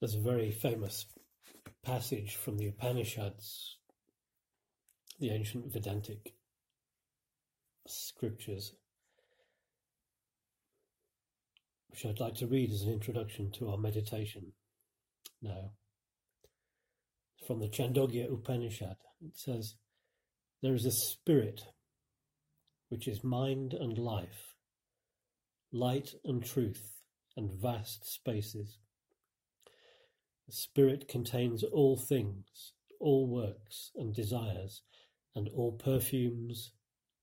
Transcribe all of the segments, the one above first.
There's a very famous passage from the Upanishads, the ancient Vedantic scriptures, which I'd like to read as an introduction to our meditation now. From the Chandogya Upanishad, it says, There is a spirit which is mind and life, light and truth, and vast spaces. The spirit contains all things, all works and desires, and all perfumes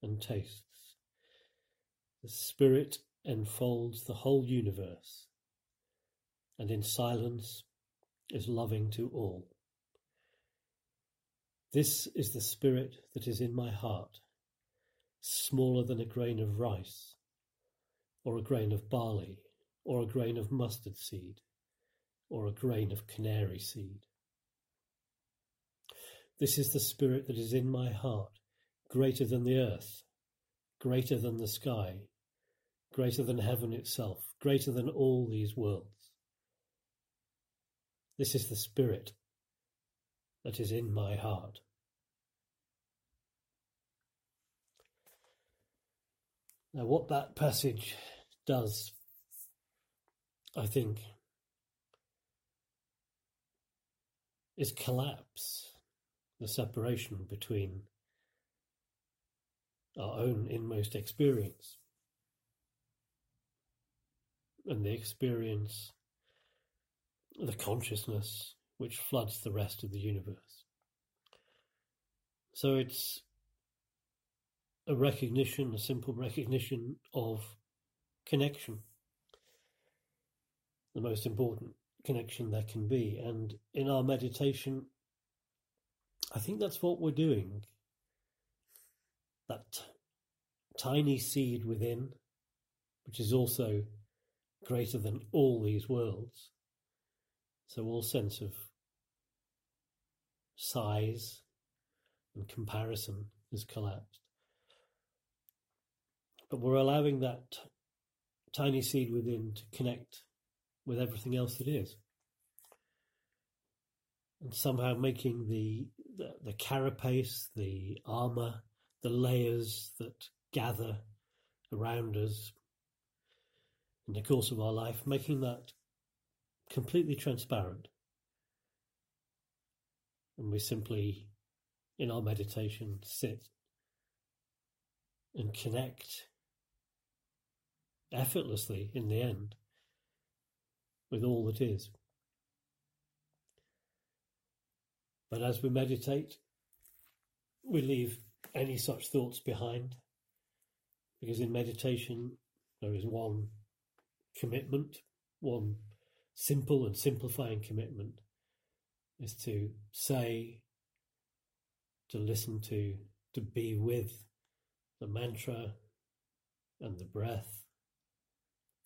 and tastes. The spirit enfolds the whole universe, and in silence is loving to all. This is the spirit that is in my heart, smaller than a grain of rice, or a grain of barley, or a grain of mustard seed, or a grain of canary seed. This is the spirit that is in my heart, greater than the earth, greater than the sky, greater than heaven itself, greater than all these worlds. This is the spirit that is in my heart. Now, what that passage does, I think, is collapse the separation between our own inmost experience and the experience, the consciousness which floods the rest of the universe. So it's a recognition, a simple recognition of connection, the most important connection there can be. And in our meditation, I think that's what we're doing. That tiny seed within, which is also greater than all these worlds. So all sense of size and comparison has collapsed. But we're allowing that tiny seed within to connect with everything else that is. And somehow making the, the, the carapace, the armor, the layers that gather around us in the course of our life, making that completely transparent. And we simply, in our meditation, sit and connect effortlessly in the end with all that is. But as we meditate, we leave any such thoughts behind because in meditation there is one commitment, one simple and simplifying commitment is to say, to listen to, to be with the mantra and the breath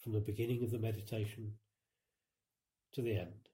from the beginning of the meditation to the end.